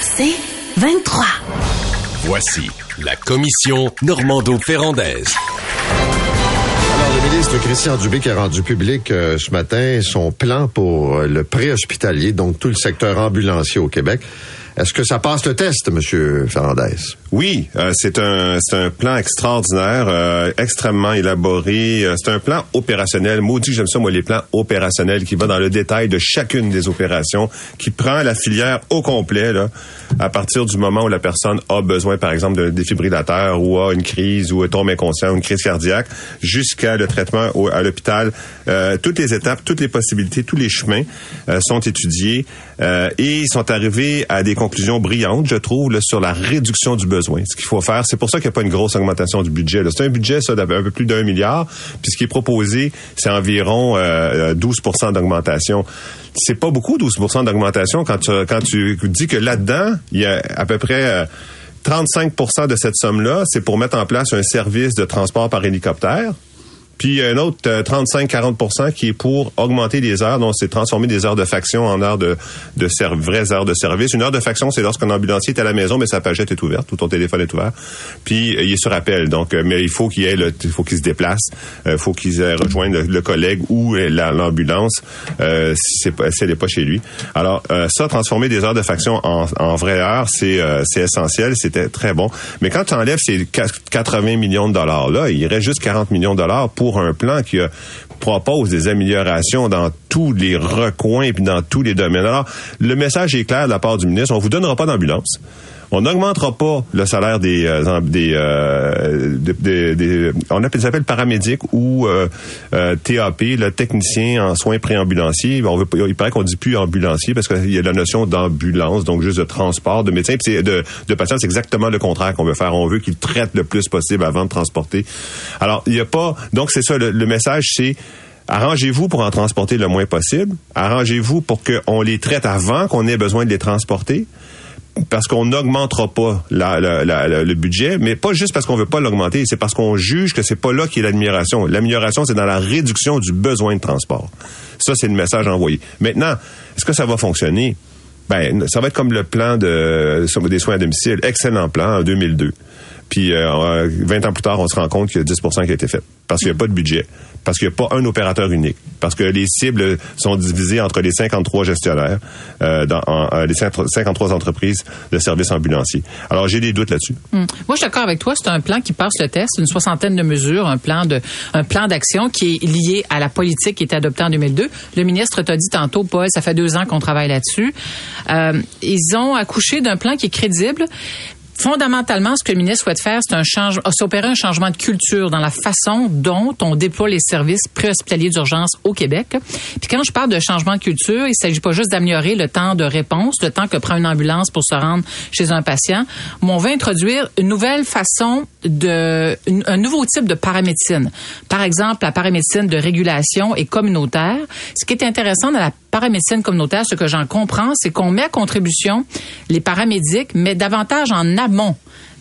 C'est 23. Voici la commission Normando-Ferrandaise. Alors, le ministre Christian Dubé qui a rendu public euh, ce matin son plan pour euh, le préhospitalier, donc tout le secteur ambulancier au Québec. Est-ce que ça passe le test, Monsieur Fernandez? Oui, euh, c'est un c'est un plan extraordinaire, euh, extrêmement élaboré. Euh, c'est un plan opérationnel. Maudit, j'aime ça moi les plans opérationnels qui va dans le détail de chacune des opérations, qui prend la filière au complet là, à partir du moment où la personne a besoin, par exemple, d'un défibrillateur ou a une crise ou tombe inconscient, une crise cardiaque, jusqu'à le traitement au, à l'hôpital. toutes les étapes, toutes les possibilités, tous les chemins sont étudiés et sont arrivés à des conclusions brillantes, je trouve, sur la réduction du besoin ce qu'il faut faire. C'est pour ça qu'il n'y a pas une grosse augmentation du budget. C'est un budget, ça, d'un peu plus d'un milliard. Puis ce qui est proposé, c'est environ 12% d'augmentation. C'est pas beaucoup, 12% d'augmentation, quand tu, quand tu dis que là-dedans, il y a à peu près... 35% de cette somme-là, c'est pour mettre en place un service de transport par hélicoptère. Puis un autre 35-40% euh, qui est pour augmenter les heures, donc c'est transformer des heures de faction en heures de, de vraies heures de service. Une heure de faction, c'est lorsqu'un ambulancier est à la maison, mais sa pagette est ouverte, ou ton téléphone est ouvert. Puis euh, il est sur appel, donc euh, mais il faut qu'il ait le, faut qu'il se déplace, il faut qu'il rejoigne le, collègue ou l'ambulance si c'est pas si elle n'est pas chez lui. Alors ça, transformer des heures de faction en, en vraies heures, c'est c'est essentiel, c'était très bon. Mais quand tu enlèves ces 80 millions de dollars là, il reste juste 40 millions de dollars pour un plan qui propose des améliorations dans tous les recoins et dans tous les domaines. Alors, le message est clair de la part du ministre. On vous donnera pas d'ambulance. On n'augmentera pas le salaire des euh, des, euh, des, des, on appelle s'appelle paramédic ou euh, euh TAP, le technicien en soins préambulanciers. On veut, il paraît qu'on dit plus ambulancier parce qu'il y a la notion d'ambulance, donc juste de transport de médecins, de, de patients. C'est exactement le contraire qu'on veut faire. On veut qu'ils traitent le plus possible avant de transporter. Alors il y a pas, donc c'est ça le, le message, c'est Arrangez-vous pour en transporter le moins possible. Arrangez-vous pour qu'on les traite avant qu'on ait besoin de les transporter parce qu'on n'augmentera pas le budget, mais pas juste parce qu'on veut pas l'augmenter, c'est parce qu'on juge que c'est pas là qu'il y a l'amélioration. L'amélioration, c'est dans la réduction du besoin de transport. Ça, c'est le message envoyé. Maintenant, est-ce que ça va fonctionner? Ben, ça va être comme le plan de, des soins à domicile. Excellent plan en 2002. Puis euh, 20 ans plus tard, on se rend compte qu'il y a 10% qui a été fait parce qu'il n'y a pas de budget parce qu'il n'y a pas un opérateur unique, parce que les cibles sont divisées entre les 53 gestionnaires, euh, dans euh, les 53 entreprises de services ambulanciers. Alors j'ai des doutes là-dessus. Hmm. Moi, je suis d'accord avec toi. C'est un plan qui passe le test, une soixantaine de mesures, un plan d'action qui est lié à la politique qui est adoptée en 2002. Le ministre t'a dit tantôt, Paul, ça fait deux ans qu'on travaille là-dessus. Euh, ils ont accouché d'un plan qui est crédible, fondamentalement, ce que le ministre souhaite faire, c'est un changement, s'opérer un changement de culture dans la façon dont on déploie les services préhospitaliers d'urgence au Québec. Puis quand je parle de changement de culture, il s'agit pas juste d'améliorer le temps de réponse, le temps que prend une ambulance pour se rendre chez un patient, mais on va introduire une nouvelle façon de, un nouveau type de paramédecine. Par exemple, la paramédecine de régulation et communautaire. Ce qui est intéressant dans la paramédecine communautaire, ce que j'en comprends, c'est qu'on met à contribution les paramédics, mais davantage en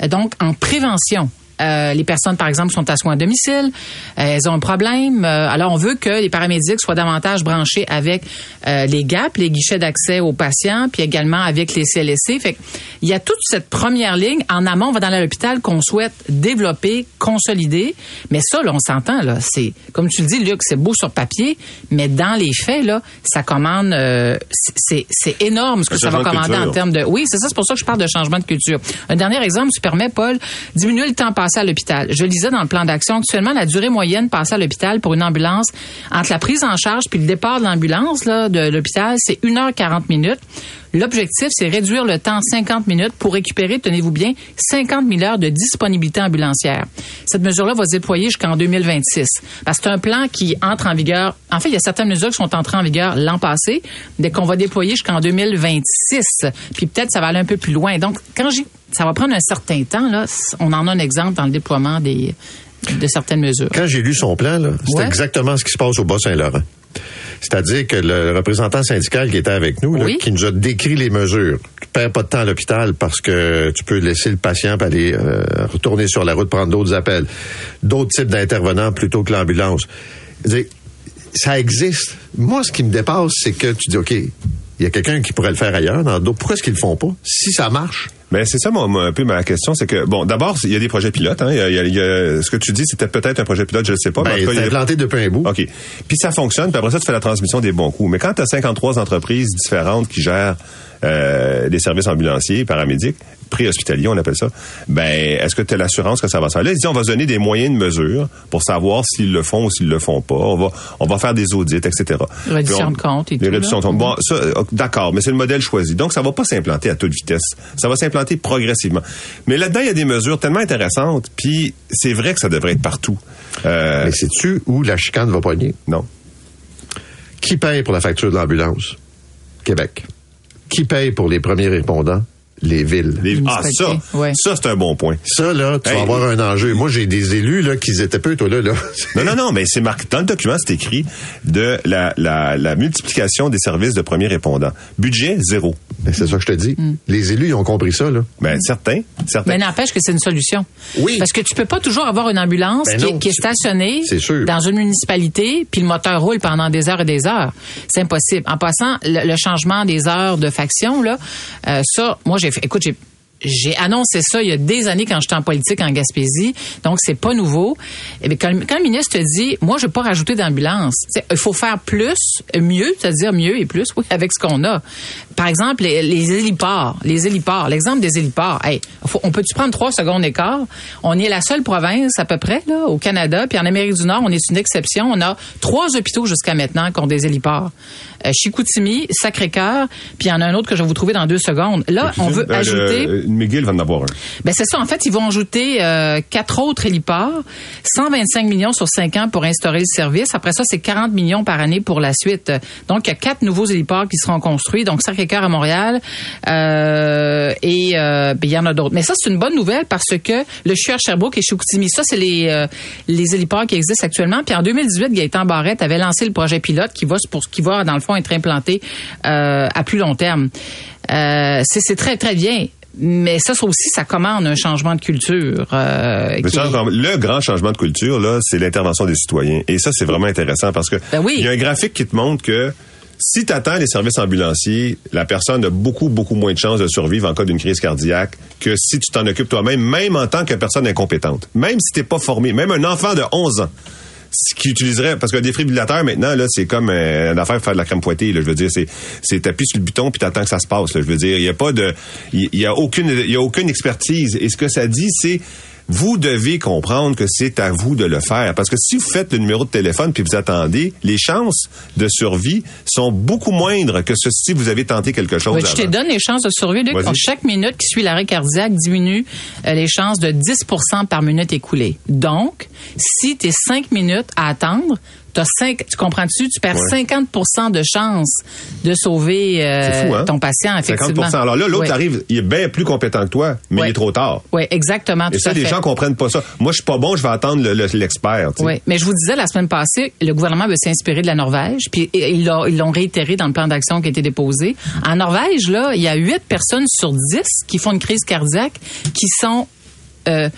donc en prévention. Euh, les personnes, par exemple, sont à soins à domicile, euh, elles ont un problème. Euh, alors, on veut que les paramédics soient davantage branchés avec les GAP, les guichets d'accès aux patients, puis également avec les CLSC. Fait il y a toute cette première ligne en amont, on va dans l'hôpital qu'on souhaite développer, consolider. Mais ça, là, on s'entend, là, c'est, comme tu le dis, Luc, c'est beau sur papier, mais dans les faits, là, ça commande, c'est, c'est énorme ce que ça va commander en termes de, oui, c'est ça, c'est pour ça que je parle de changement de culture. Un dernier exemple, tu permets, Paul, diminuer le temps passé Je lisais dans le plan d'action, actuellement, la durée moyenne passée à l'hôpital pour une ambulance, entre la prise en charge puis le départ de l'ambulance là, de l'hôpital, c'est 1h40 minutes. L'objectif, c'est réduire le temps 50 minutes pour récupérer, tenez-vous bien, 50 000 heures de disponibilité ambulancière. Cette mesure-là va se déployer jusqu'en 2026. Parce que c'est un plan qui entre en vigueur. En fait, il y a certaines mesures qui sont entrées en vigueur l'an passé, dès qu'on va déployer jusqu'en 2026. Puis peut-être ça va aller un peu plus loin. Donc, quand j'ai, ça va prendre un certain temps, là, on en a un exemple dans le déploiement des, de certaines mesures. Quand j'ai lu son plan, là, c'est Ouais. exactement ce qui se passe au Bas-Saint-Laurent. C'est-à-dire que le représentant syndical qui était avec nous, là, Oui. qui nous a décrit les mesures, tu perds pas de temps à l'hôpital parce que tu peux laisser le patient aller euh, retourner sur la route, prendre d'autres appels, d'autres types d'intervenants plutôt que l'ambulance. Ça existe. Moi, ce qui me dépasse, c'est que tu dis, OK, il y a quelqu'un qui pourrait le faire ailleurs, dans d'autres. Pourquoi est-ce qu'ils le font pas? Si ça marche, Mais c'est ça, moi, moi, un peu ma question, c'est que bon, d'abord, il y a des projets pilotes. Hein, il y a, il y a- il y a- ce que tu dis, c'était peut-être un projet pilote, je ne sais pas. mais en ben, cas, c'est a- implanté depuis un bout. OK. Puis ça fonctionne, puis après ça, tu fais la transmission des bons coups. Mais quand tu as 53 entreprises différentes qui gèrent euh, des services ambulanciers, paramédics, pré-hospitaliers, on appelle ça, ben est-ce que tu as l'assurance que ça va se faire? Là, ils disent, on va se donner des moyens de mesure pour savoir s'ils le font ou s'ils le font pas. On va, on va faire des audits, etc. Réduction de compte et les tout, réductions de compte. Bon, ça, euh, d'accord, mais c'est le modèle choisi. Donc, ça va pas s'implanter à toute vitesse. Ça va s'implanter progressivement. Mais là-dedans, il y a des mesures tellement intéressantes, puis c'est vrai que ça devrait être partout. Euh, Mais sais-tu où la chicane va pogner? non. Qui paye pour la facture de l'ambulance? Québec. Qui paye pour les premiers répondants? Les villes. Les- ah, ça, ouais. ça c'est un bon point. Ça, là, tu Hey. vas avoir un enjeu. Moi, j'ai des élus, là, qui étaient peu, toi, là, là. Non, non, non, mais c'est marqué. Dans le document, c'est écrit de la, la, la multiplication des services de premiers répondants. Budget, zéro. Ben, c'est ça que je te dis. Les élus, ils ont compris ça, là. Ben, certains, certains. Mais n'empêche que c'est une solution. Oui. Parce que tu peux pas toujours avoir une ambulance Ben qui, non, est, qui est stationnée c'est sûr. dans une municipalité, puis le moteur roule pendant des heures et des heures. C'est impossible. En passant, le, le changement des heures de faction, là, euh, ça, moi, j'ai fait, écoute, j'ai annoncé ça il y a des années quand j'étais en politique en Gaspésie, donc c'est pas nouveau. Et bien, quand, quand le ministre te dit, moi je veux pas rajouter d'ambulance, il faut faire plus, mieux, c'est-à-dire mieux et plus, oui, avec ce qu'on a. Par exemple, les, les héliports, les héliports, l'exemple des héliports. Hey, faut- on peut-tu prendre trois secondes d'écart? On est la seule province à peu près là au Canada, puis en Amérique du Nord, on est une exception. On a trois hôpitaux jusqu'à maintenant qui ont des héliports. Euh, Chicoutimi, Sacré-Cœur, puis il y en a un autre que je vais vous trouver dans deux secondes. Là, on veut Euh, ajouter. McGill va en avoir un. Ben c'est ça. En fait, ils vont ajouter euh, quatre autres héliports, 125 millions sur cinq ans pour instaurer le service. Après ça, c'est 40 millions par année pour la suite. Donc, il y a quatre nouveaux héliports qui seront construits. Donc, Sacré-Cœur à Montréal euh, et euh, ben, il y en a d'autres. Mais ça, c'est une bonne nouvelle parce que le CHUR Sherbrooke et Chicoutimi, ça, c'est les euh, les héliports qui existent actuellement. Puis en 2018, Gaëtan Barrette avait lancé le projet pilote qui va pour qui va dans le fond être implanté euh, à plus long terme. Euh, c'est très très bien. Mais ça, ça aussi, ça commande un changement de culture. euh, qui le grand changement de culture, là, c'est l'intervention des citoyens. Et ça, c'est vraiment intéressant parce que Ben oui. il y a un graphique qui te montre que si tu attends les services ambulanciers, la personne a beaucoup, beaucoup moins de chances de survivre en cas d'une crise cardiaque que si tu t'en occupes toi-même, même en tant que personne incompétente. Même si t'es pas formé, même un enfant de 11 ans ce qui utiliserait. Parce qu'un défibrillateur maintenant là c'est comme euh, une affaire de faire de la crème fouettée là. Je veux dire c'est c'est t'appuies sur le bouton puis t'attends que ça se passe là. Je veux dire il y a pas de il il y, a aucune il y a aucune expertise. Et ce que ça dit c'est vous devez comprendre que c'est à vous de le faire. Parce que si vous faites le numéro de téléphone puis vous attendez, les chances de survie sont beaucoup moindres que ce- si vous avez tenté quelque chose je te donne les chances de survie. Luc. Chaque minute qui suit l'arrêt cardiaque diminue euh, les chances de 10% par minute écoulée. Donc, si tu es 5 minutes à attendre, 5, tu comprends-tu? Tu perds Ouais. 50% de chances de sauver euh, fou, hein? ton patient, effectivement. 50 Alors là, l'autre Ouais. arrive, il est bien plus compétent que toi, mais Ouais. il est trop tard. Oui, exactement. Et tout ça, à les fait. gens comprennent pas ça. Moi, je suis pas bon, je vais attendre le- le- l'expert. sais. Oui, mais je vous disais la semaine passée, le gouvernement veut s'inspirer de la Norvège, puis ils l'ont réitéré dans le plan d'action qui a été déposé. En Norvège, là, il y a 8 personnes sur 10 qui font une crise cardiaque qui sont euh,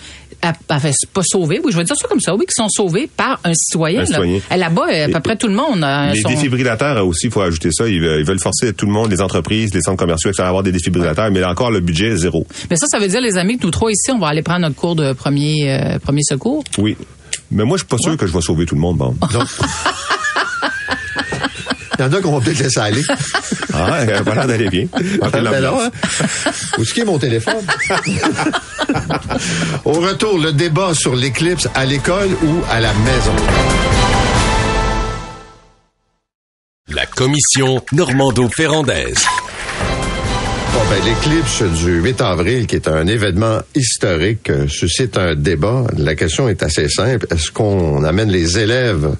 enfin, pas sauvées, oui, je vais dire ça comme ça, oui, qui sont sauvées par un citoyen. Un là. citoyen. Et Là-bas, euh, à peu près tout le monde a Les son- défibrillateurs euh, aussi, il faut ajouter ça. Ils veulent, ils veulent forcer tout le monde, les entreprises, les centres commerciaux, etc., à avoir des défibrillateurs, mais là encore, le budget est zéro. Mais ça, ça veut dire, les amis, que nous trois ici, on va aller prendre notre cours de premier, euh, premier secours? Oui. Mais moi, je suis pas sûr que je vais sauver tout le monde, bon. Il y en a qu'on va peut-être laisser aller. Ah, elle a pas l'air d'aller bien. Ben hein? Où est-ce mon téléphone? Au retour, le débat sur l'éclipse à l'école ou à la maison. La commission Normando-Ferrandaise. Bon, ben, l'éclipse du 8 avril, qui est un événement historique, euh, suscite un débat. La question est assez simple. Est-ce qu'on amène les élèves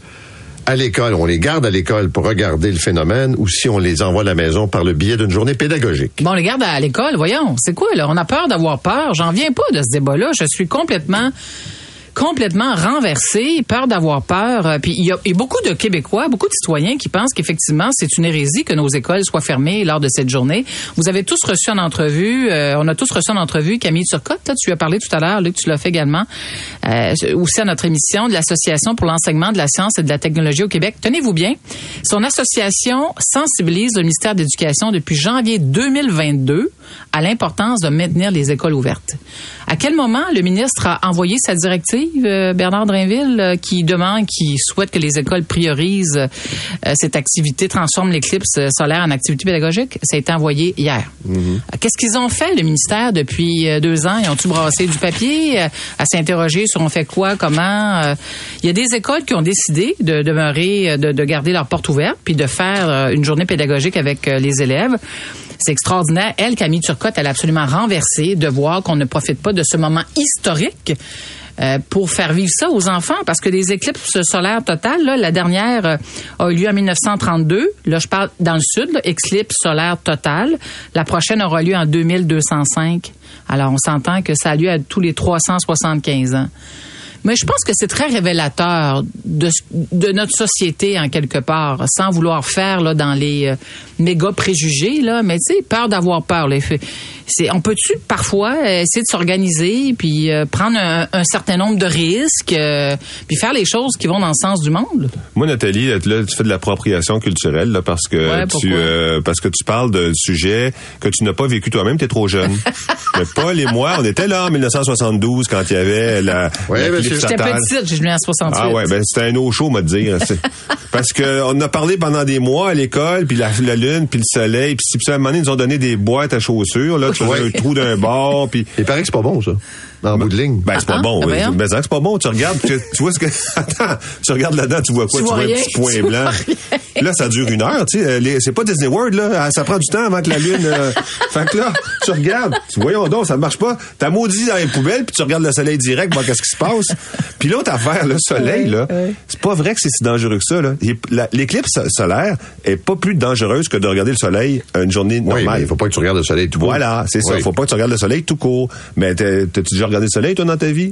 à l'école, on les garde à l'école pour regarder le phénomène, ou si on les envoie à la maison par le biais d'une journée pédagogique? Bon, on les garde à l'école, voyons. C'est quoi, là? On a peur d'avoir peur? J'en viens pas de ce débat-là. Je suis complètement complètement renversé, peur d'avoir peur. Euh, Puis il y a et beaucoup de Québécois, beaucoup de citoyens qui pensent qu'effectivement c'est une hérésie que nos écoles soient fermées lors de cette journée. Vous avez tous reçu en entrevue, euh, on a tous reçu en entrevue Camille Turcotte. Là, tu as parlé tout à l'heure, Luc, tu l'as fait également, euh, aussi à notre émission de l'association pour l'enseignement de la science et de la technologie au Québec. Tenez-vous bien, son association sensibilise le ministère d'éducation depuis janvier 2022 à l'importance de maintenir les écoles ouvertes. À quel moment le ministre a envoyé sa directive, euh, Bernard Drinville, euh, qui demande, qui souhaite que les écoles priorisent euh, cette activité, transforment l'éclipse solaire en activité pédagogique? Ça a été envoyé hier. Qu'est-ce qu'ils ont fait, le ministère, depuis deux ans? Ils ont-tu brassé du papier à s'interroger sur on fait quoi, comment? Il y a des écoles qui ont décidé de demeurer, de, de garder leurs portes ouvertes, puis de faire une journée pédagogique avec les élèves. C'est extraordinaire. Elle, Camille Turcotte, elle a absolument renversé de voir qu'on ne profite pas de ce moment historique euh, pour faire vivre ça aux enfants parce que des éclipses solaires totales, la dernière euh, a eu lieu en 1932. Là, je parle dans le sud, là, éclipse solaire totale. La prochaine aura lieu en 2205. Alors, on s'entend que ça a lieu à tous les 375 ans. Mais je pense que c'est très révélateur de, notre société en quelque part, sans vouloir faire là dans les euh, méga préjugés là, mais tu sais peur d'avoir peur. Là. C'est, on peut-tu parfois euh, essayer de s'organiser puis euh, prendre un, un certain nombre de risques euh, puis faire les choses qui vont dans le sens du monde? Moi, Nathalie, là, tu fais de l'appropriation culturelle là, parce que Ouais, tu euh, parce que tu parles de sujets que tu n'as pas vécu toi-même, tu es trop jeune. Mais Paul et moi, on était là en 1972 quand il y avait la, Ouais, la clip J'étais petite, j'ai venu en 68. Ah ouais, ben c'était un eau chaud, m'a dire. Parce que on a parlé pendant des mois à l'école, puis la, la lune, puis le soleil, puis si à un moment donné, ils nous ont donné des boîtes à chaussures, là, tu faisais Ouais. un trou d'un bord, puis Il paraît que c'est pas bon, ça. En bout de ligne. ben, c'est pas Ah, bon. ah, oui. Mais c'est pas bon. Tu regardes, tu, tu vois ce que. Attends, tu regardes là-dedans, tu vois quoi? Tu Tu, vois vois, rien. un petit point blanc. Là, ça dure une heure, tu sais. euh, C'est pas Disney World, là. Ah, Ça prend du temps avant que la lune. euh, Fait que là, tu regardes. Tu voyons donc, ça marche pas. T'as maudit dans les poubelles, puis tu regardes le soleil direct, voir qu'est-ce qui se passe. Puis l'autre affaire, le soleil, là, c'est pas vrai que c'est si dangereux que ça, là. Il- L'éclipse solaire est pas plus dangereuse que de regarder le soleil une journée Oui, normale. mais il faut pas que tu regardes le soleil tout court. Voilà, c'est ça. Oui. Faut pas que tu regardes le soleil tout court. Mais t'as- t'as-tu déjà regardé le soleil, toi, dans ta vie?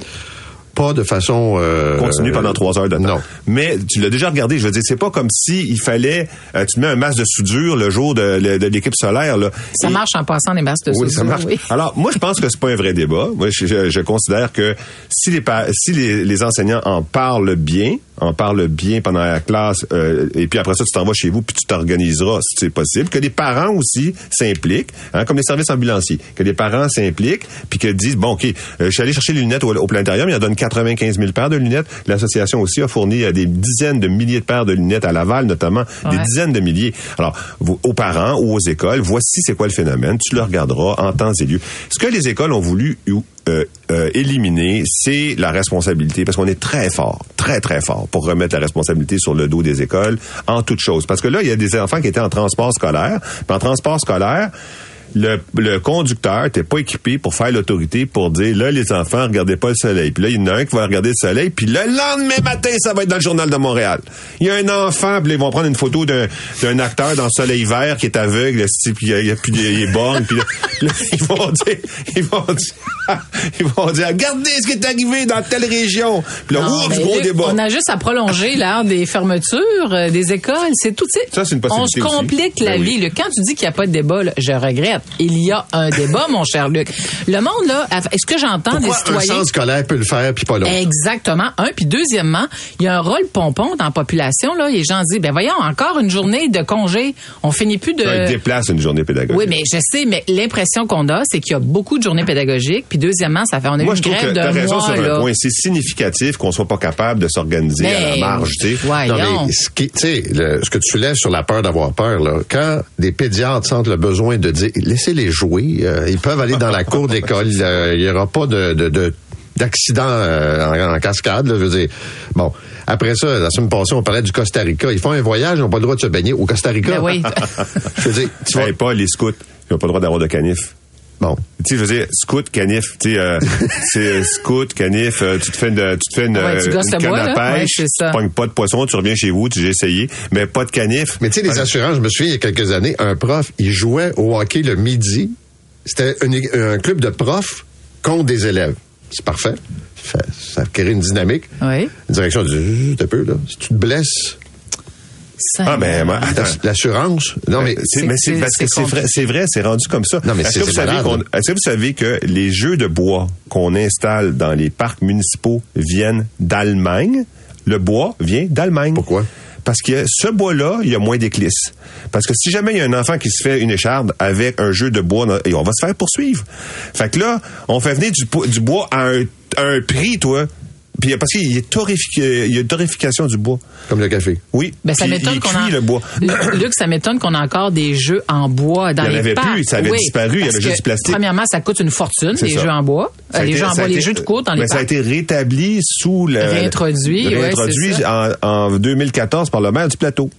Pas de façon... euh, continue pendant trois heures de temps. Non. Mais tu l'as déjà regardé. Je veux dire, c'est pas comme si il fallait. euh, tu mets un masque de soudure le jour de, l'équipe solaire. Là. Ça Et- marche en passant les masques de oui, ça soudure, marche. oui. Alors, moi, je pense que c'est pas un vrai débat. Moi, je, je- je considère que si les si les, les enseignants en parlent bien, en parlent bien pendant la classe, euh, et puis après ça, tu t'en vas chez vous, puis tu t'organiseras si c'est possible. Que les parents aussi s'impliquent, hein, comme les services ambulanciers. Que les parents s'impliquent, puis que disent, bon, OK, euh, je suis allé chercher les lunettes au, au planétarium, il en donne 95 000 paires de lunettes. L'association aussi a fourni euh, des dizaines de milliers de paires de lunettes à Laval, notamment, des dizaines de milliers. Alors, vous- aux parents ou aux écoles, voici c'est quoi le phénomène. Tu le regarderas en temps et lieu. Ce que les écoles ont voulu euh, euh, éliminer, c'est la responsabilité, parce qu'on est très fort, très très fort pour remettre la responsabilité sur le dos des écoles en toute chose. Parce que là, il y a des enfants qui étaient en transport scolaire. Puis en transport scolaire, le, conducteur n'était pas équipé pour faire l'autorité pour dire là les enfants regardez pas le soleil puis là il y en a un qui va regarder le soleil puis le lendemain matin ça va être dans le journal de Montréal il y a un enfant puis ils vont prendre une photo d'un d'un acteur dans le soleil vert qui est aveugle puis il y a, il puis là, là, ils vont dire ils vont dire ils vont dire regardez ce qui est arrivé dans telle région puis là Non, ouf, mais gros Luc, débat On a juste à prolonger l'heure des fermetures euh, des écoles. C'est tout. Ça, c'est une On se possibilité aussi. complique la Ben oui. vie. Luc. Quand tu dis qu'il n'y a pas de débat, là, je regrette. Il y a un débat, mon cher Luc. Le monde, là, est-ce que j'entends des un citoyens... centre scolaire peut le faire puis pas l'autre? Exactement. Un. Puis deuxièmement, il y a un rôle pompon dans la population. Là. Les gens disent, ben voyons, encore une journée de congé. On finit plus de... Ça, ils déplacent une journée pédagogique Oui, mais je sais, mais l'impression qu'on a, c'est qu'il y a beaucoup de journées pédagogiques. Puis deuxièmement, ça fait, on a eu Moi, une je trouve que t'as de raison mois, sur un point. C'est significatif qu'on soit pas capable de s'organiser à la marge, tu sais. ce, qui- tu sais, le- ce que tu lèves sur la peur d'avoir peur, là, quand des pédiatres sentent le besoin de dire laissez-les jouer, euh, ils peuvent aller dans la cour d'école, euh, il y aura pas de, de, de- d'accident euh, en, en cascade, là, je veux dire. Bon, après ça, la semaine passée, on parlait du Costa Rica. Ils font un voyage, ils n'ont pas le droit de se baigner au Costa Rica. Ben oui. je veux dire, tu vas, Hey, pas les scouts. Ils n'ont pas le droit d'avoir de canif. Bon. Tu sais, je veux dire, scout, canif, tu sais, euh, c'est scout, canif, euh, tu te fais une, tu te fais une, Ouais, tu gosses une le canne bois, à là? pêche, Ouais, tu pognes pas de poisson, tu reviens chez vous, tu j'ai essayé, mais pas de canif. Mais tu sais, les assurances, je me souviens, il y a quelques années, un prof, il jouait au hockey le midi. C'était une- un club de profs contre des élèves. C'est parfait. Ça, ça crée une dynamique. Oui. La direction t'es peu, là. Si tu te blesses, Ah, ben, moi, attends. l'assurance? Non, mais c'est, mais c'est c'est- parce que c'est c'est vrai, c'est vrai, c'est rendu comme ça. Non, mais est-ce c'est- que vous savez malade. qu'on, est-ce que vous savez que les jeux de bois qu'on installe dans les parcs municipaux viennent d'Allemagne? Le bois vient d'Allemagne. Pourquoi? Parce que ce bois-là, il y a moins d'éclisses. Parce que si jamais il y a un enfant qui se fait une écharde avec un jeu de bois, dans- et on va se faire poursuivre. Fait que là, on fait venir du, bois à un, à un prix, toi. Puis parce qu'il y a torréfic- il y a une torréfication du bois. comme le café. Oui. Ben, ça m'étonne qu'on a... le bois. Luc, ça m'étonne qu'on a encore des jeux en bois dans Il y en les avait parcs. plus, ça avait Oui, disparu, il y avait juste du plastique. Premièrement, ça coûte une fortune, les ça. jeux en bois. Euh, les été- jeux en ça a bois, les été- jeux de courte dans les ben, Ça a parcs. été rétabli sous le... Réintroduit, réintroduit en 2014 par le maire du plateau.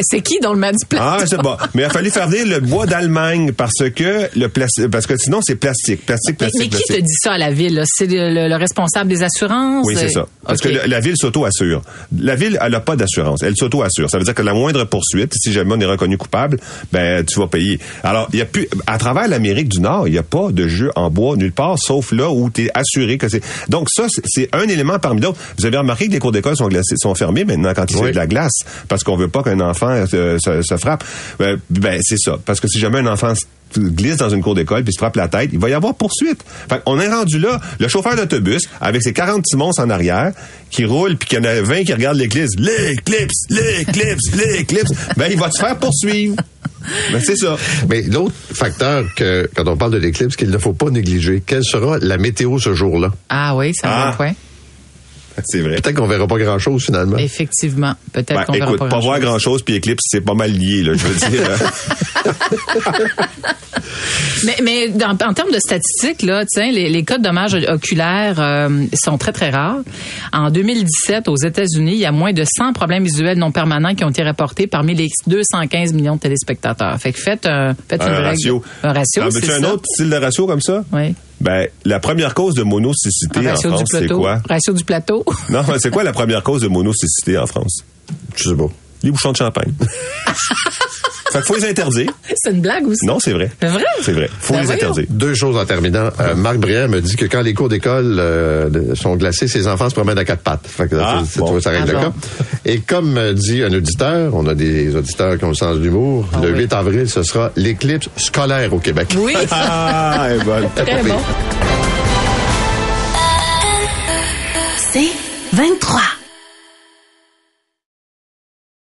C'est qui dans le mat du plat? Ah, c'est bon. Mais il a fallu faire venir le bois d'Allemagne parce que le plastique, parce que sinon c'est plastique, plastique, Mais, plastique, mais qui plastique. te dit ça à la ville? C'est le, le- le responsable des assurances? Oui, c'est ça. Parce OK. que le- la ville s'auto-assure. La ville, elle n'a pas d'assurance. Elle s'auto-assure. Ça veut dire que la moindre poursuite, si jamais on est reconnu coupable, ben, tu vas payer. Alors, il y a plus, à travers l'Amérique du Nord, il n'y a pas de jeu en bois nulle part, sauf là où tu es assuré que c'est. Donc, ça, c'est- un élément parmi d'autres. Vous avez remarqué que les cours d'école sont glacés, sont fermés maintenant quand il y a Oui. de la glace, parce qu'on veut pas qu'un enfant euh, se, se frappe. Ben, ben, c'est ça. Parce que si jamais un enfant glisse dans une cour d'école puis se frappe la tête, il va y avoir poursuite. Fait on est rendu là, le chauffeur d'autobus avec ses 40 monstres en arrière qui roule puis qu'il y en a 20 qui regardent l'éclipse, l'éclipse, l'éclipse, l'éclipse, ben il va se faire poursuivre. Ben c'est ça. Mais l'autre facteur que, quand on parle de l'éclipse, qu'il ne faut pas négliger, quelle sera la météo ce jour-là? Ah oui, c'est un Ah. bon point. C'est vrai. Peut-être qu'on verra pas grand-chose finalement. Effectivement. Peut-être Ben, qu'on verra écoute, pas pas voir grand-chose. puis éclipse, c'est pas mal lié là, je veux dire. Mais, mais dans- en termes de statistiques, là, les, les cas de dommages oculaires euh, sont très, très rares. En 2017, aux États-Unis, il y a moins de 100 problèmes visuels non permanents qui ont été rapportés parmi les 215 millions de téléspectateurs. Fait que faites un, faites une un règle- ratio. Un ratio, Ah, c'est un autre style de ratio comme ça? Oui. Ben, la première cause de monocécité Un en France, c'est quoi? Ratio du plateau. Non, c'est quoi la première cause de monocécité en France? Je sais pas. Les bouchons de champagne. fait qu'il faut les interdire. c'est une blague aussi. Non, c'est vrai. C'est vrai? C'est vrai. Faut Ben les voyons. interdire. Deux choses en terminant. Euh, Marc Briand me dit que quand les cours d'école euh, sont glacés, ses enfants se promènent à quatre pattes. Fait que Ah, ça, bon. règle Ah le bon. cas. Et comme euh, dit un auditeur, on a des auditeurs qui ont le sens de l'humour, Ah le oui. 8 avril, ce sera l'éclipse scolaire au Québec. Oui, Ah, elle est bonne. très bon. C'est 23.